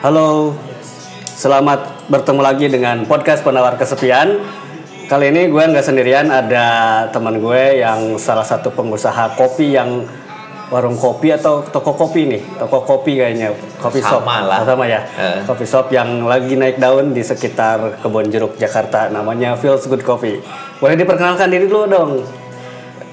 Halo, selamat bertemu lagi dengan podcast penawar kesepian. Kali ini gue nggak sendirian, ada teman gue yang salah satu pengusaha kopi yang warung kopi atau toko kopi nih, toko kopi kayaknya, kopi shop, Sama lah. sama ya, Eh. kopi shop yang lagi naik daun di sekitar Kebon Jeruk Jakarta, namanya Feels Good Coffee. Boleh diperkenalkan diri dulu dong,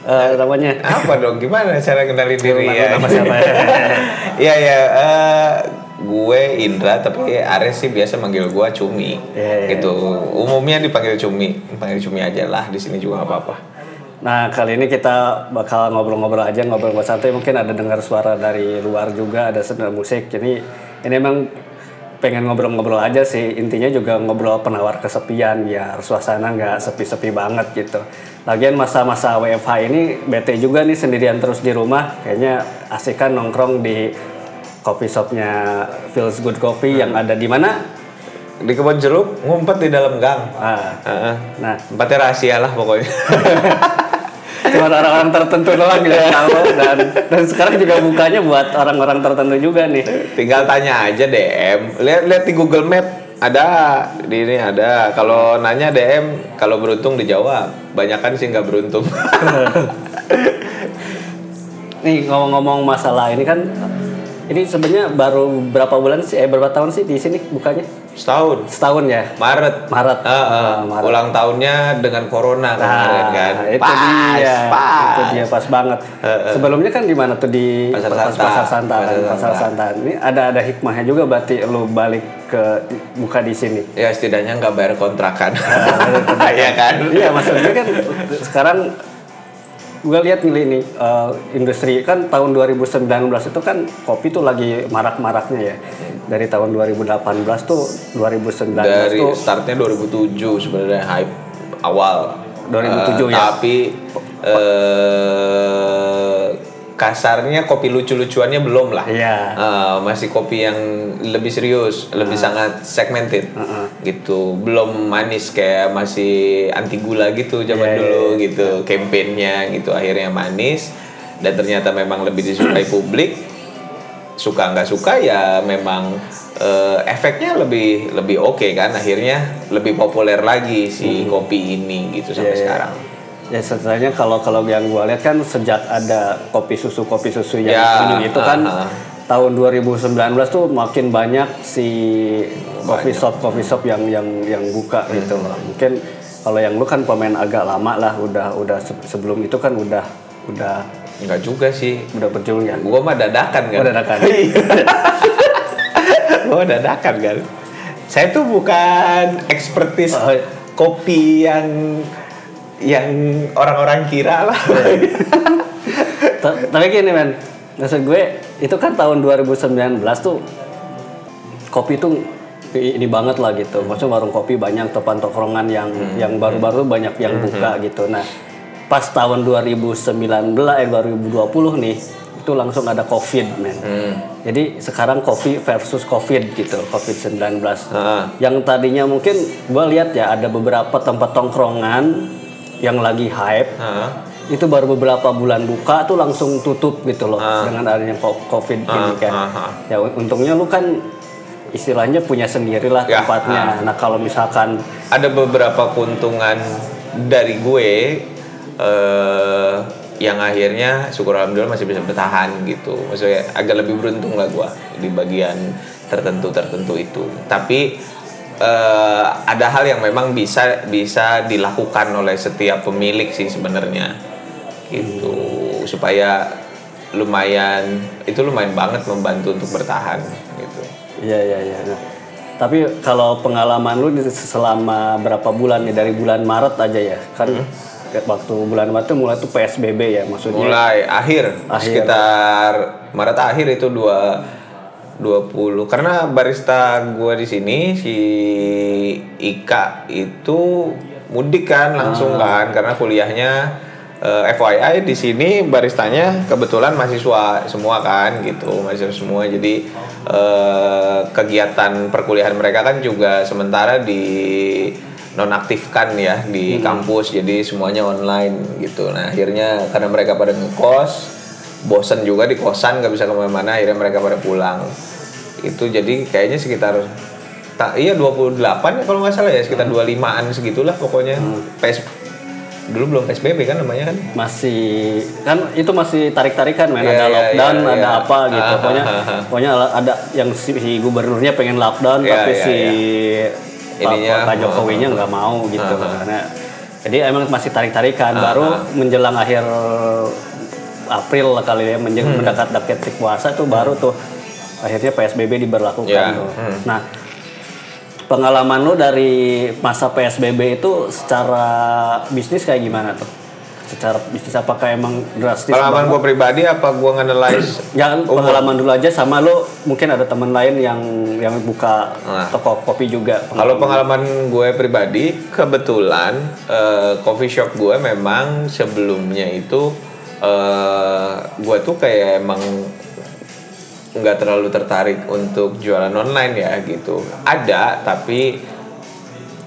Eh, namanya. Apa dong? Gimana cara kenalin diri ya? nama siapa ya? Iya ya. eh, gue Indra tapi Ares sih biasa manggil gue Cumi. Iya, iya. Gitu. Umumnya dipanggil Cumi. Panggil Cumi aja lah. Di sini juga apa-apa. Nah kali ini kita bakal ngobrol-ngobrol aja ngobrol-ngobrol santai mungkin ada dengar suara dari luar juga ada senar musik jadi ini emang pengen ngobrol-ngobrol aja sih intinya juga ngobrol penawar kesepian biar suasana nggak sepi-sepi banget gitu. Lagian masa-masa WFH ini bete juga nih sendirian terus di rumah kayaknya asik kan nongkrong di coffee shopnya Feels Good Coffee yang ada di mana? Di kebun jeruk ngumpet di dalam gang. Ah, Heeh. nah Tempatnya rahasia lah pokoknya. cuma orang-orang tertentu doang yang tahu dan dan sekarang juga bukanya buat orang-orang tertentu juga nih Tinggal tanya aja DM. Lihat lihat di Google Map ada di ini ada. Kalau nanya DM kalau beruntung dijawab. Banyak kan sih nggak beruntung. nih ngomong-ngomong masalah ini kan ini sebenarnya baru berapa bulan sih eh berapa tahun sih di sini bukanya Setahun. setahun ya Maret. Maret. Ah, ah. Ah, Maret. Ulang tahunnya dengan corona kemarin kan. Nah, itu pas, dia pas. itu dia pas banget sebelumnya kan di mana tuh di Pasar pas- Santa. pasar Santa kan Pasar pasar Santa. Ini ada ada hikmahnya juga berarti lu balik ke buka di sini Ya setidaknya nggak bayar kontrakan. Iya kan? Iya maksudnya kan sekarang gue lihat nih ini eh, industri kan tahun 2019 itu kan kopi tuh lagi marak-maraknya ya dari tahun 2018 tuh 2019 Dari tuh startnya 2007 sebenarnya hype awal. 2007 Eh, ya. Tapi eh kasarnya kopi lucu-lucuannya belum lah. Iya. Eh, masih kopi yang lebih serius, lebih sangat segmented, gitu. Belum manis kayak masih anti gula gitu zaman Iya, dulu gitu, campaignnya gitu. Akhirnya manis dan ternyata memang lebih disukai publik. Suka nggak suka ya memang eh, efeknya lebih lebih oke kan. Akhirnya lebih populer lagi si kopi ini gitu sampai iya. sekarang. Ya sebenarnya kalau kalau yang gue lihat kan sejak ada kopi susu kopi susu yang Ya, itu kan ah, ah. tahun 2019 tuh makin banyak si coffee shop coffee shop yang yang yang buka gitu Hmm. loh. Mungkin kalau yang lu kan pemain agak lama lah udah udah se- sebelum itu kan udah udah Enggak juga sih. udah berjulung ya. Gua mah dadakan kan. Oh, dadakan. Gua dadakan kan. Saya tuh bukan ekspertis Oh, iya. kopi yang yang orang-orang kira lah. Ta- Tapi gini men, maksud gue itu kan tahun 2019 tuh kopi tuh ini banget lah gitu. Maksudnya warung kopi banyak topan tokrongan yang yang baru-baru banyak yang buka gitu. Nah, pas tahun 2019 eh 2020 nih itu langsung ada Covid men. Jadi sekarang kopi versus Covid gitu, Covid-19. Heeh. Yang tadinya mungkin gue lihat ya ada beberapa tempat tongkrongan yang lagi hype Heeh. itu baru beberapa bulan buka tuh langsung tutup gitu loh dengan adanya covid ini kan ah, ah. ya untungnya lu kan istilahnya punya sendirilah Ya, tempatnya nah kalau misalkan Ada beberapa keuntungan dari gue eh yang akhirnya syukur alhamdulillah masih bisa bertahan gitu. Maksudnya agak lebih beruntung lah gue di bagian tertentu-tertentu itu. Tapi eh, ada hal yang memang bisa bisa dilakukan oleh setiap pemilik sih sebenarnya. Gitu. Supaya lumayan itu lumayan banget membantu untuk bertahan gitu. iya iya iya. Nah, tapi kalau pengalaman lu selama berapa bulan ya dari bulan Maret aja ya kan? Waktu bulan Maret tuh mulai tuh PSBB ya maksudnya? Mulai akhir, Akhir. sekitar Maret akhir itu dua 20 karena barista gua di sini si Ika itu mudik kan langsung kan karena kuliahnya eh, FYI di sini baristanya kebetulan mahasiswa semua kan gitu mahasiswa semua. Jadi eh, kegiatan perkuliahan mereka kan juga sementara di nonaktifkan ya di kampus. Jadi semuanya online gitu. Nah akhirnya karena mereka pada ngekos bosen juga di kosan nggak bisa ke mana-mana akhirnya mereka pada pulang. Itu jadi kayaknya sekitar tak iya 28 ya kalau nggak salah ya sekitar 25-an segitulah pokoknya. PS dulu belum PSBB kan namanya kan? Masih kan itu masih tarik-tarikan men Iya, ada iya, lockdown iya, ada iya. apa gitu. Ah, pokoknya ah, ah, ah. pokoknya ada yang si, si gubernurnya pengen lockdown Iya, tapi iya, si Pak, Ininya, Pak ah, Jokowinya nggak mau gitu. Ah, ah. karena jadi emang masih tarik-tarikan. Baru menjelang akhir April lah kali ya menjelang Hmm. mendekat-dekat puasa tuh baru tuh akhirnya PSBB diberlakukan Ya, tuh. hmm. Nah, pengalaman lu dari masa PSBB itu secara bisnis kayak gimana tuh? Secara bisnis apakah emang drastis? pengalaman banget? gue pribadi apa gue nganalize Jangan umur? pengalaman dulu aja sama lu mungkin ada teman lain yang yang buka Nah. toko kopi juga. Kalau pengalaman gue pribadi, kebetulan eh, coffee shop gue memang sebelumnya itu eh, gue tuh kayak emang nggak terlalu tertarik untuk jualan online ya gitu. Ada tapi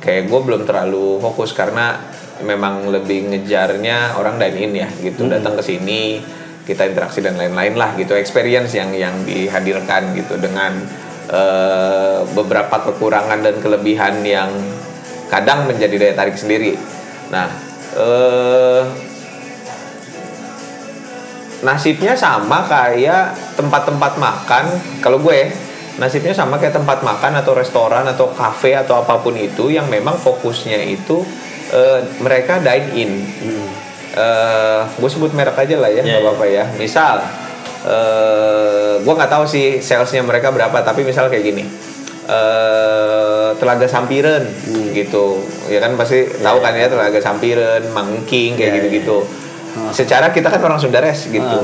kayak gue belum terlalu fokus karena memang lebih ngejarnya orang dine in ya gitu datang ke sini kita interaksi dan lain-lain lah gitu experience yang yang dihadirkan gitu dengan eh, beberapa kekurangan dan kelebihan yang kadang menjadi daya tarik sendiri. Nah, eh, nasibnya sama kayak tempat-tempat makan kalau gue nasibnya sama kayak tempat makan atau restoran atau kafe atau apa pun itu yang memang fokusnya itu eh, mereka dine in. Eh, gue sebut merek aja lah ya Iya, nggak apa-apa ya. Misal eh gue nggak tahu sih salesnya mereka berapa tapi misal kayak gini. Eh telaga sampiren gitu. Ya kan pasti tahu kan ya telaga sampiren mangking kayak Iya, secara kita kan orang Sundares gitu.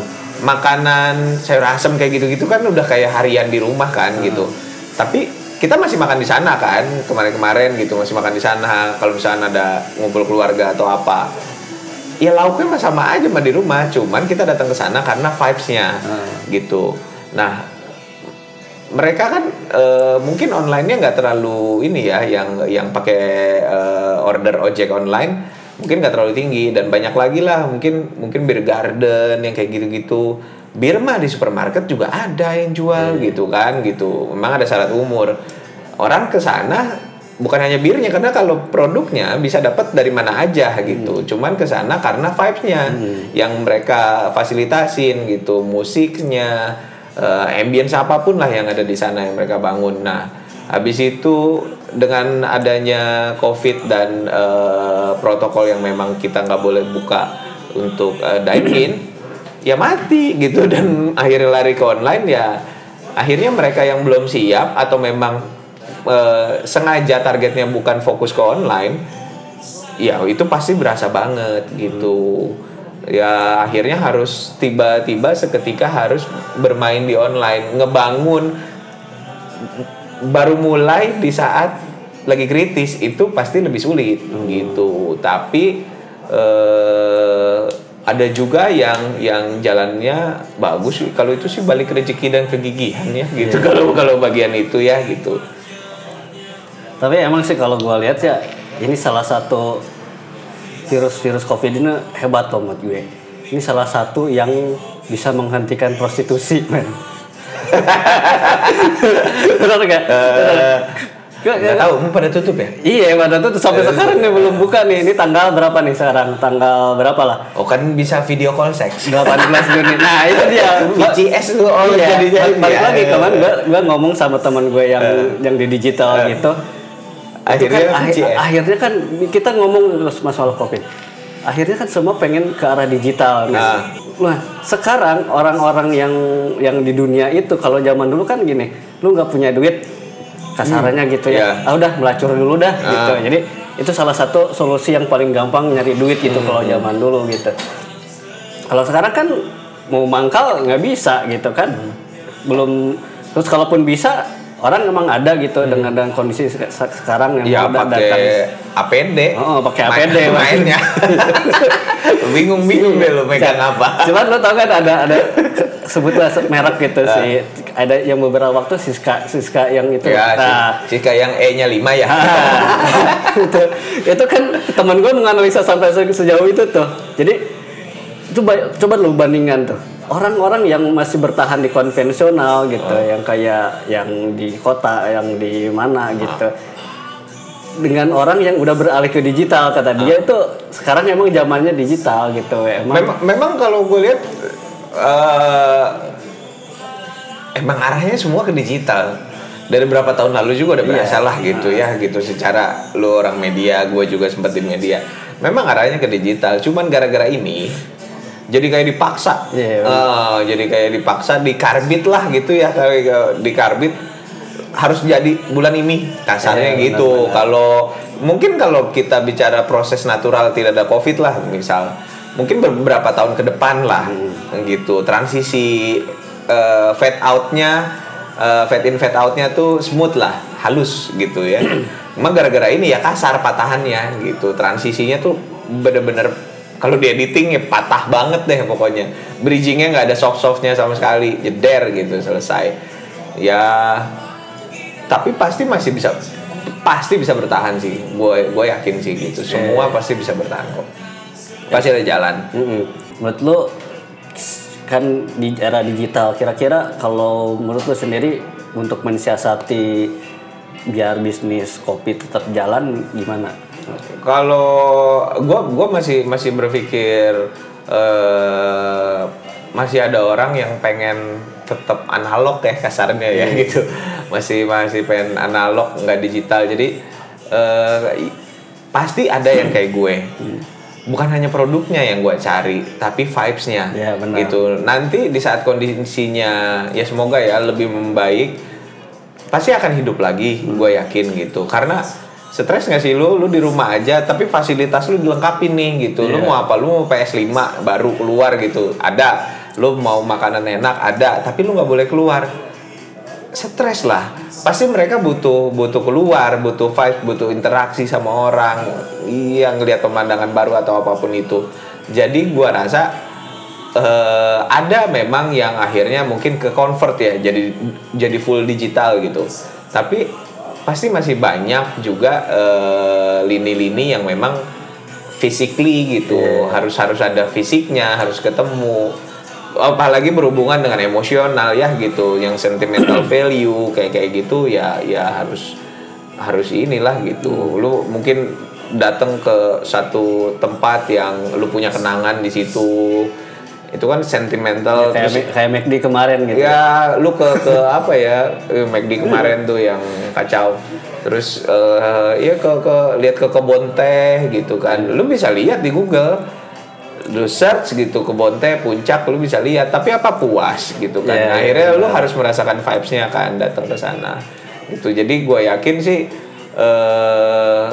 Makanan sayur asem kayak gitu-gitu kan udah kayak harian di rumah kan gitu. Tapi kita masih makan di sana kan kemarin-kemarin gitu masih makan di sana. Kalau misalnya ada ngumpul keluarga atau apa ya lauknya sama aja mah di rumah. Cuman kita datang ke sana karena vibes-nya gitu. Nah mereka kan eh, mungkin online-nya nggak terlalu ini ya yang yang pakai eh, order ojek online mungkin nggak terlalu tinggi. Dan banyak lagi lah mungkin mungkin beer garden yang kayak gitu-gitu. Bir mah di supermarket juga ada yang jual gitu kan gitu. Memang ada syarat umur. Orang ke sana bukan hanya birnya karena kalau produknya bisa dapat dari mana aja gitu. Cuman ke sana karena vibes-nya yang mereka fasilitasin gitu musiknya eh, ambience apa pun lah yang ada di sana yang mereka bangun. Nah, habis itu dengan adanya COVID dan eh, protokol yang memang kita nggak boleh buka untuk eh, dine in, ya mati gitu dan akhirnya lari ke online ya. Akhirnya mereka yang belum siap atau memang eh, sengaja targetnya bukan fokus ke online, ya itu pasti berasa banget gitu ya akhirnya harus tiba-tiba seketika harus bermain di online ngebangun baru mulai di saat lagi kritis itu pasti lebih sulit gitu. Tapi eh, ada juga yang yang jalannya bagus. Kalau itu sih balik rezeki dan kegigihan ya gitu. Kalau kalau bagian itu ya gitu. Tapi emang sih kalau gua lihat ya ini salah satu virus-virus covid ini hebat loh menurut gue. Ini salah satu yang bisa menghentikan prostitusi, men. Benar nggak? Eh, nggak tahu emang pada tutup ya Iya, pada tuh sampai sekarang nih belum buka nih. Ini tanggal berapa nih sekarang? Tanggal berapa lah? oh kan bisa video call seks 18 Juni. Nah, itu dia. VCS tuh oh iya, jadi jadi balik lagi kemarin gue gue ngomong sama teman gue yang yang di digital gitu. Itu Akhirnya kan, VCS. akhirnya kan kita ngomong terus masalah covid. Akhirnya kan semua pengen ke arah digital. Nah, nah sekarang orang-orang yang yang di dunia itu kalau zaman dulu kan gini, lu nggak punya duit kasarannya gitu ya. Iya. Ah udah melacur dulu dah gitu. Jadi itu salah satu solusi yang paling gampang nyari duit gitu kalau zaman dulu gitu. Kalau sekarang kan mau mangkal nggak bisa gitu kan, belum. Terus kalaupun bisa orang emang ada gitu dengan dengan kondisi se- se- sekarang yang ya mau da- pakai APD Oh, pakai APD, mainnya. Bingung-bingung deh lo megang apa. Cuman lo tau kan ada ada sebutlah se- merek gitu sih. Ada yang beberapa waktu Siska Siska yang itu. ya nah, si, si kayak yang E nya 5 ya itu, itu kan teman gue menganalisa sampai se- sejauh itu tuh. Jadi itu ba- coba lu bandingkan tuh. Orang-orang yang masih bertahan di konvensional gitu, Oh. yang kayak yang di kota, yang di mana gitu. Dengan orang yang udah beralih ke digital kata dia itu sekarang emang zamannya digital gitu. Emang Memang, memang kalau gue lihat eh, emang arahnya semua ke digital. Dari berapa tahun lalu juga udah Iya. berasa lah gitu ya gitu secara lu orang media, gue juga sempat di media. Memang arahnya ke digital, cuman gara-gara ini jadi kayak dipaksa. Iya, Eh, jadi kayak dipaksa dikarbit lah gitu ya kayak dikarbit. Harus jadi bulan ini. Kasarnya Iya, gitu. Kalau mungkin kalau kita bicara proses natural tidak ada covid lah misal. Mungkin beberapa tahun ke depan lah gitu. Transisi eh, fade outnya eh, fade in fade outnya tuh smooth lah halus gitu ya. Emang gara-gara ini ya kasar patahannya gitu. Transisinya tuh bener-bener kalau di editing ya patah banget deh pokoknya. Bridgingnya nggak ada soft softnya sama sekali. Jeder gitu selesai. Ya tapi pasti masih bisa pasti bisa bertahan sih. Gue gue yakin sih gitu. Semua pasti bisa bertahan kok. Pasti ada jalan. Mm-mm. menurut lu kan di era digital kira-kira kalau menurut lu sendiri untuk mensiasati biar bisnis kopi tetap jalan gimana? Kalau gue gue masih masih berpikir eh masih ada orang yang pengen tetap analog ya kasarnya ya gitu. Masih masih pengen analog nggak digital. Jadi i- pasti ada yang kayak gue. Bukan hanya produknya yang gue cari tapi vibesnya. Ya, benar. gitu. Nanti di saat kondisinya ya semoga ya lebih membaik pasti akan hidup lagi gue yakin gitu. Karena stres nggak sih? Lu lu di rumah aja tapi fasilitas lu dilengkapi nih gitu. Lu Iya. mau apa? Lu mau PS5 baru keluar gitu. Ada. Lu mau makanan enak ada. Tapi lu nggak boleh keluar. Stres lah. Pasti mereka butuh butuh keluar butuh vibe butuh interaksi sama orang. Iya ngelihat pemandangan baru atau apa pun itu. Jadi gua rasa eh, ada memang yang akhirnya mungkin ke convert ya jadi jadi full digital gitu. Tapi pasti masih banyak juga eh, lini-lini yang memang physically gitu. Harus harus ada fisiknya harus ketemu. Apalagi berhubungan dengan emosional ya gitu. Yang sentimental value kayak kayak gitu ya ya harus harus inilah gitu. Lu mungkin datang ke satu tempat yang lu punya kenangan di situ itu kan sentimental kayak terus kayak McD kemarin gitu. Ya, lu ke ke apa ya? McD kemarin tuh yang kacau. Terus eh ya ke ke lihat ke kebun teh gitu kan. Lu bisa lihat di Google. Lu search gitu kebun teh puncak lu bisa lihat, tapi apa puas gitu kan. Iya, Akhirnya iya, lu harus merasakan vibes-nya kan datang ke sana. Gitu. Jadi gue yakin sih eh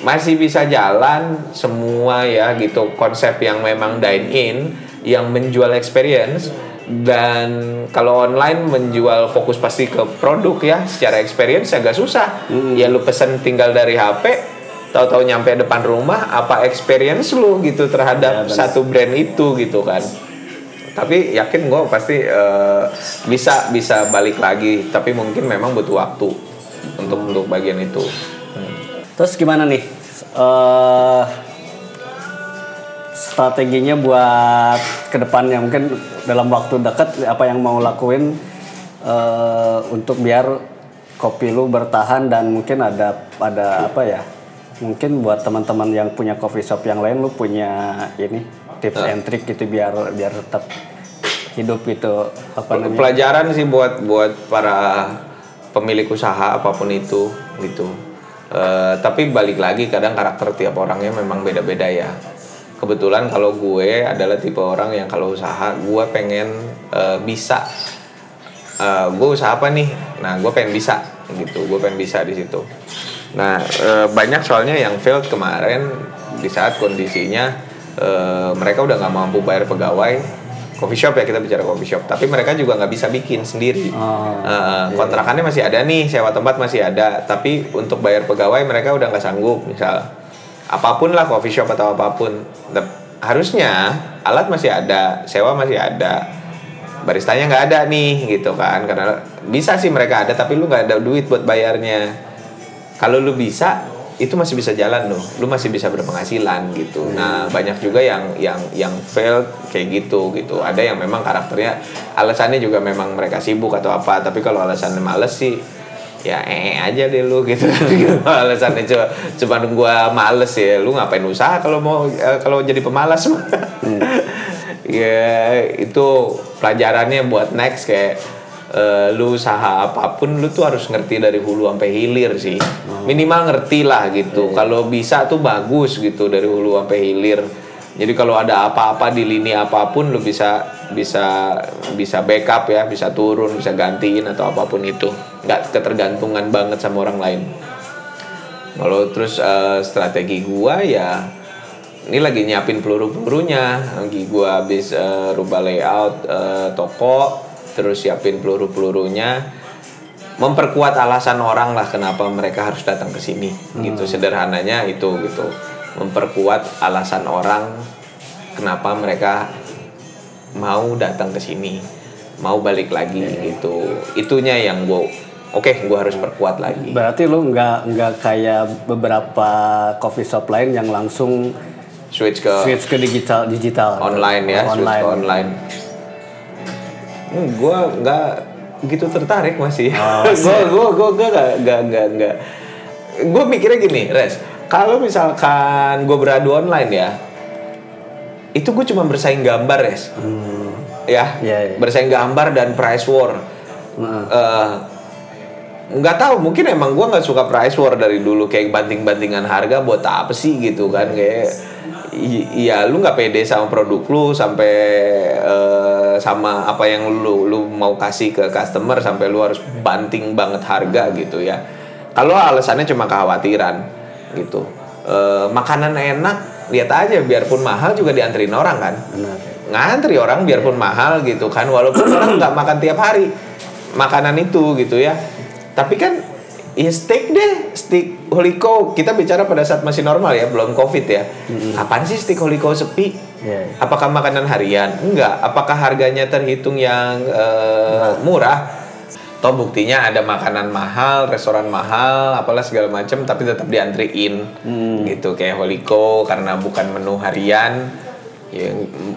masih bisa jalan semua ya gitu konsep yang memang dine in yang menjual experience dan kalau online menjual fokus pasti ke produk ya. Secara experience agak susah. Ya lu pesen tinggal dari HP tahu-tahu nyampe depan rumah apa experience lu gitu terhadap satu brand itu gitu kan. Tapi yakin gue pasti eh, bisa bisa balik lagi. Tapi mungkin memang butuh waktu untuk untuk bagian itu. Terus gimana nih? Eh strateginya buat ke depannya mungkin dalam waktu dekat apa yang mau lakuin eh untuk biar kopi lu bertahan dan mungkin ada ada apa ya mungkin buat teman-teman yang punya coffee shop yang lain lu punya ini tips and trick gitu biar biar tetap hidup gitu apa namanya? Pelajaran sih buat buat para pemilik usaha apa pun itu gitu. Eh, tapi balik lagi kadang karakter tiap orangnya memang beda-beda ya kebetulan kalau gue adalah tipe orang yang kalau usaha gue pengen eh, bisa. Eh, gue usaha apa nih? Nah gue pengen bisa gitu. Gue pengen bisa di situ. Nah eh, banyak soalnya yang failed kemarin di saat kondisinya eh, mereka udah nggak mampu bayar pegawai. Coffee shop ya kita bicara coffee shop. Tapi mereka juga nggak bisa bikin sendiri. Oh, Eh, kontrakannya masih ada nih sewa tempat masih ada. Tapi untuk bayar pegawai mereka udah nggak sanggup misal apa pun lah coffee shop atau apa pun harusnya alat masih ada sewa masih ada baristanya nggak ada nih gitu kan. Karena bisa sih mereka ada tapi lu nggak ada duit buat bayarnya. Kalau lu bisa itu masih bisa jalan loh. Lu masih bisa berpenghasilan gitu. Nah banyak juga yang yang yang fail kayak gitu gitu. Ada yang memang karakternya alasannya juga memang mereka sibuk atau apa tapi kalau alasannya males sih ya eh aja deh lu gitu. Alasannya cuma cuma gua males ya. Lu ngapain usaha kalau mau eh, kalau jadi pemalas? Mah ya itu pelajarannya buat next. Kayak eh, lu usaha apa pun lu tuh harus ngerti dari hulu sampai hilir sih. Minimal ngerti lah gitu. Kalau bisa tuh bagus gitu dari hulu sampai hilir. Jadi kalau ada apa-apa di lini apa pun lu bisa bisa bisa backup ya. Bisa turun bisa gantiin atau apa pun itu nggak ketergantungan banget sama orang lain kalau terus eh, strategi gua ya ini lagi nyiapin peluru-pelurunya. Lagi gua habis eh, rubah layout eh, toko, terus siapin peluru-pelurunya. Memperkuat alasan orang lah kenapa mereka harus datang ke sini. Gitu sederhananya itu gitu. Memperkuat alasan orang kenapa mereka mau datang ke sini, mau balik lagi gitu. Itunya yang gua Oke, gua harus perkuat lagi. Berarti lu nggak nggak kayak beberapa coffee shop lain yang langsung Switch ke switch ke digital digital online ya, switch online. ke online. Hmm, gua nggak gitu tertarik masih. Oh, gua gua gua gua nggak nggak nggak nggak. Gua mikirnya gini, Res. Kalau misalkan gua beradu online ya, itu gue cuma bersaing gambar, Res. Ya, Iya, iya. bersaing gambar dan price war. Heeh. Eh, nggak tahu mungkin emang gua nggak suka price war dari dulu kayak banting bantingan harga buat apa sih gitu kan kayak i- iya lu nggak pede sama produk lu sampai eh, sama apa yang lu lu mau kasih ke customer sampai lu harus banting banget harga gitu ya. Kalau alasannya cuma kekhawatiran gitu. Eh, makanan enak lihat aja biarpun mahal juga dianterin orang kan. Benar. ngantri orang biarpun mahal gitu kan walaupun orang nggak makan tiap hari makanan itu gitu ya tapi kan ya steak deh steak holiko kita bicara pada saat masih normal ya belum covid ya. Kapan sih steak holiko sepi? Iya, iya. apakah makanan harian? Enggak. Apakah harganya terhitung yang eh, murah. toh buktinya ada makanan mahal restoran mahal apalah segala macam tapi tetap diantriin. Gitu kayak holiko karena bukan menu harian. Ya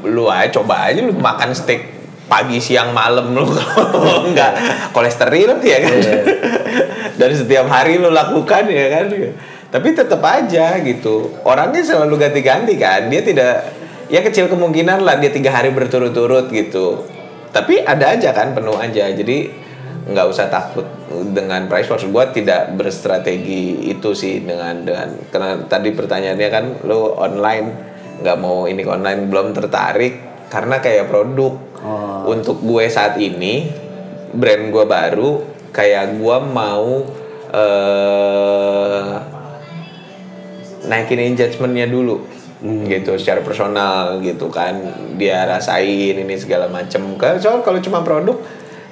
lu aja coba aja lu makan steak pagi siang malam lu. Kalau enggak. Kolesterol ya kan? Dari setiap hari lu lakukan ya kan? Tapi tetap aja gitu. Orangnya selalu ganti-ganti kan? Dia tidak ya kecil kemungkinan lah dia tiga hari berturut-turut gitu. Tapi ada aja kan? Penuh aja. Jadi nggak usah takut dengan price. Wars gue tidak berstrategi itu sih dengan dengan karena tadi pertanyaannya kan lo online nggak mau ini online belum tertarik. Karena kayak produk Oh. untuk gue saat ini brand gue baru kayak gue mau eh naikin engagementnya dulu. Gitu secara personal gitu kan. Dia rasain ini segala macem. Soal kalau cuma produk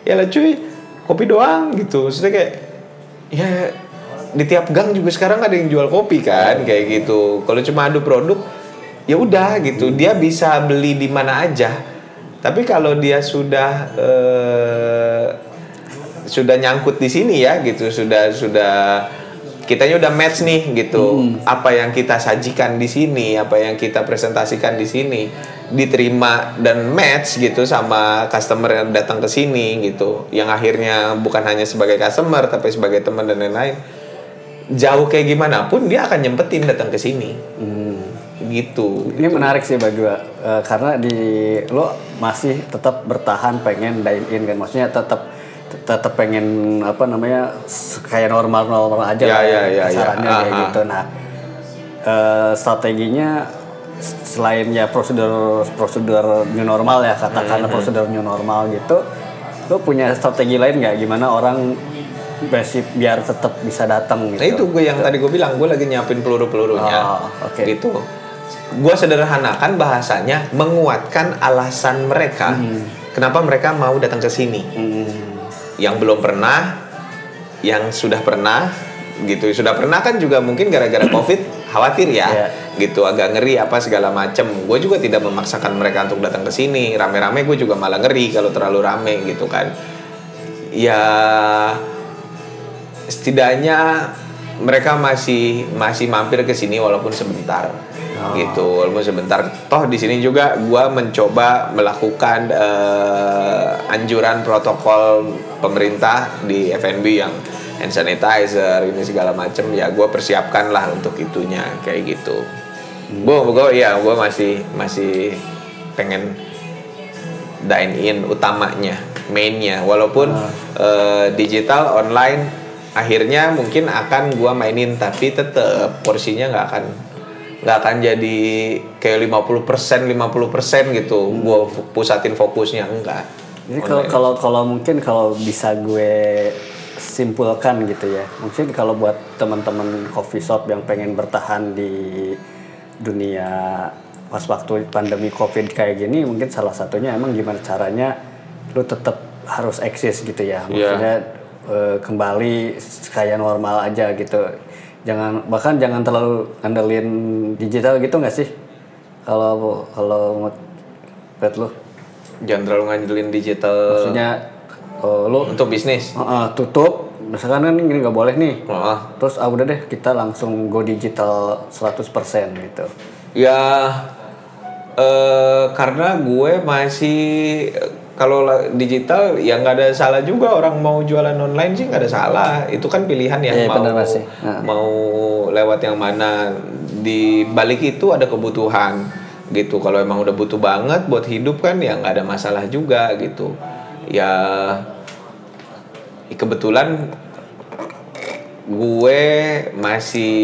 ya lah cuy kopi doang gitu. Maksudnya kayak ya di tiap gang juga sekarang ada yang jual kopi kan kayak gitu. Kalau cuma adu produk ya udah gitu. Dia bisa beli di mana aja tapi kalau dia sudah eh, sudah nyangkut di sini ya gitu sudah sudah kitanya udah match nih gitu. Apa yang kita sajikan di sini apa yang kita presentasikan di sini diterima dan match gitu sama customer yang datang ke sini gitu. Yang akhirnya bukan hanya sebagai customer tapi sebagai teman dan lain-lain. Jauh kayak gimana pun dia akan nyempetin datang ke sini gitu Ini menarik sih bagi gua Eh, karena di lo masih tetap bertahan pengen dine in kan maksudnya tetap tetap pengen apa namanya kayak normal normal aja Ya, lah ya, ya, kasarannya ya. kayak gitu. Nah eh, strateginya selain ya prosedur prosedur new normal ya katakanlah Hmm, prosedur new normal gitu, lo punya strategi lain nggak gimana orang basic biar tetap bisa datang gitu? Nah itu gue yang tadi gue bilang gue lagi nyiapin peluru-pelurunya. Oh, oke. Gitu. Gue sederhanakan bahasanya menguatkan alasan mereka kenapa mereka mau datang ke sini. Hmm, Yang belum pernah, yang sudah pernah, gitu. Sudah pernah kan juga mungkin gara-gara covid khawatir ya, Iya. gitu agak ngeri apa segala macem. Gue juga tidak memaksakan mereka untuk datang ke sini. Rame-rame gue juga malah ngeri kalau terlalu rame gitu kan. Ya setidaknya mereka masih masih mampir ke sini walaupun sebentar gitu. Walaupun sebentar. Toh di sini juga gua mencoba melakukan eh, anjuran protokol pemerintah di F&B yang hand sanitizer ini segala macem. Ya gua persiapkan lah untuk itunya kayak gitu. Gua gua ya gua masih masih pengen dine in utamanya mainnya. Walaupun eh, digital online akhirnya mungkin akan gua mainin tapi tetep porsinya nggak akan nggak akan jadi kayak 50% 50% gitu. Gua fu- pusatin fokusnya enggak. Jadi kalau kalau kalau mungkin kalau bisa gue simpulkan gitu ya, mungkin kalau buat teman-teman coffee shop yang pengen bertahan di dunia pas waktu pandemi covid kayak gini, mungkin salah satunya emang gimana caranya lu tetap harus eksis gitu ya, maksudnya eh, kembali kayak normal aja gitu, jangan bahkan jangan terlalu ngandelin digital gitu nggak sih? Kalau kalau Pet lu? jangan terlalu ngandelin digital maksudnya eh, lu untuk bisnis uh, tutup misalkan kan ini nggak boleh nih Wah. terus ah udah deh kita langsung go digital 100% gitu Ya eh karena gue masih kalau la- digital ya nggak ada salah juga orang mau jualan online sih nggak ada salah. Itu kan pilihan ya Iya, mau benar. Nah. mau lewat yang mana. Di balik itu ada kebutuhan gitu. Kalau emang udah butuh banget buat hidup kan ya nggak ada masalah juga gitu. Ya kebetulan gue masih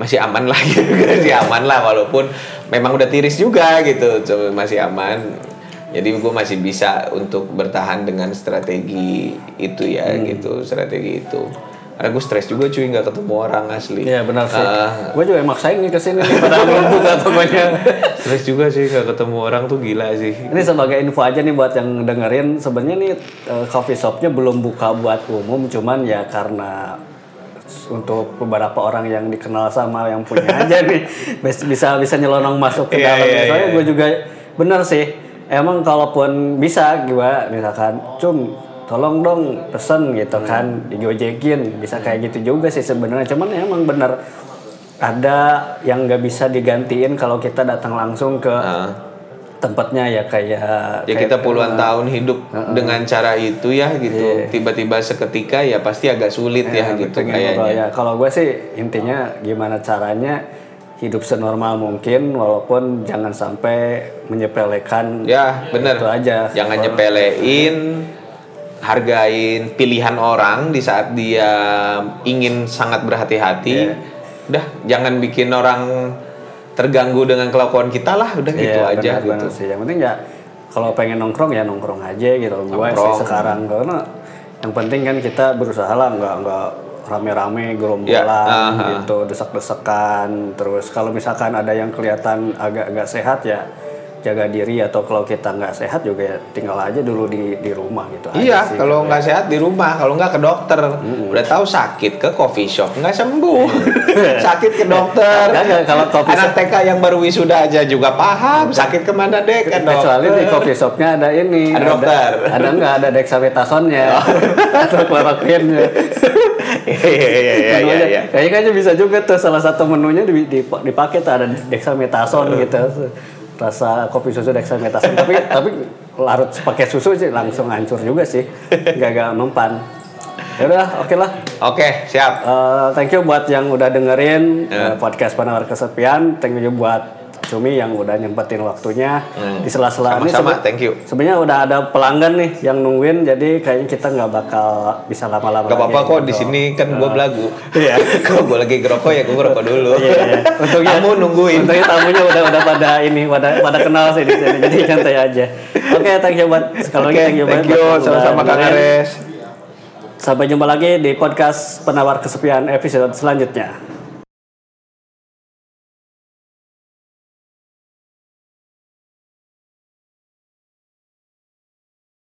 masih aman lah gitu. Masih aman lah walaupun memang udah tiris juga gitu. Masih aman jadi gue masih bisa untuk bertahan dengan strategi itu ya Hmm. gitu strategi itu. Karena gue stres juga cuy nggak ketemu orang asli. Iya benar sih. Ah, gue juga maksain nih ke sini nih padahal belum buka tokonya. Stres juga sih nggak ketemu orang tuh gila sih. Ini sebagai info aja nih buat yang dengerin. Sebenarnya nih eh, coffee shopnya belum buka buat umum cuman ya karena untuk beberapa orang yang dikenal sama yang punya aja nih bis- bisa bisa nyelonong masuk ke Iya, dalam. iya, soalnya iya. gue juga bener sih emang kalaupun bisa gue misalkan cum tolong dong pesen gitu Hmm. kan digojekin bisa kayak gitu juga sih sebenarnya cuman emang bener ada yang nggak bisa digantiin kalau kita datang langsung ke Ah. tempatnya ya kayak ya kayak- kita puluhan tahun hidup dengan cara itu ya gitu tiba-tiba seketika ya pasti agak sulit ya, gitu pengen ngobrol. kayaknya ya kalau gue sih intinya gimana caranya hidup senormal mungkin walaupun jangan sampai menyepelekan Ya, bener. itu aja Jangan nyepelein, hargain pilihan orang di saat dia ingin sangat berhati-hati. Iya. Udah, jangan bikin orang terganggu dengan kelakuan kita lah, udah gitu Iya, aja benar, gitu. benar sih yang penting ya kalau pengen nongkrong ya nongkrong aja gitu gue sih sekarang karena yang penting kan kita berusaha lah nggak nggak rame-rame gerombolan Ya, aha. gitu desak-desakan terus kalau misalkan ada yang kelihatan agak agak sehat ya jaga diri atau kalau kita nggak sehat juga ya tinggal aja dulu di di rumah gitu Iya, sih. kalau nggak sehat di rumah, kalau nggak ke dokter. Udah tahu sakit ke coffee shop nggak sembuh. sakit ke dokter. Nggak, nggak, kalau coffee Anak TK yang baru wisuda aja juga paham sakit ke mana deh ke kecuali di dokter. coffee shopnya ada ini Ada dokter. ada nggak ada dexamethason-nya atau chloroquine-nya Iya iya iya iya Menunya, iya. Kayaknya bisa juga tuh salah satu menunya di, di, dipakai tuh ada dexamethasone gitu. Rasa kopi susu dexamethasone tapi tapi larut pakai susu sih langsung hancur juga sih. Gak gak mempan. Ya udah, oke lah. Oke, siap. Eh, thank you buat yang udah dengerin Ya. eh, podcast penawar kesepian. Thank you buat Cumi yang udah nyempetin waktunya Hmm. di sela-sela ini. Sama-sama, sebe- thank you. Sebenarnya udah ada pelanggan nih yang nungguin, jadi kayaknya kita nggak bakal bisa lama-lama. Gak apa-apa kok di ngobrol. sini kan gue belagu. Iya. Kalau gue lagi ngerokok ya gue ngerokok dulu. Iya, iya. Untungnya Kamu nungguin. Untungnya tamunya udah udah pada ini, pada pada kenal sih di sini. Jadi santai aja. Oke, thank you buat sekali lagi Oke, thank you thank buat you. Sama-sama Kang. Ares. Sampai jumpa lagi di podcast penawar kesepian episode selanjutnya.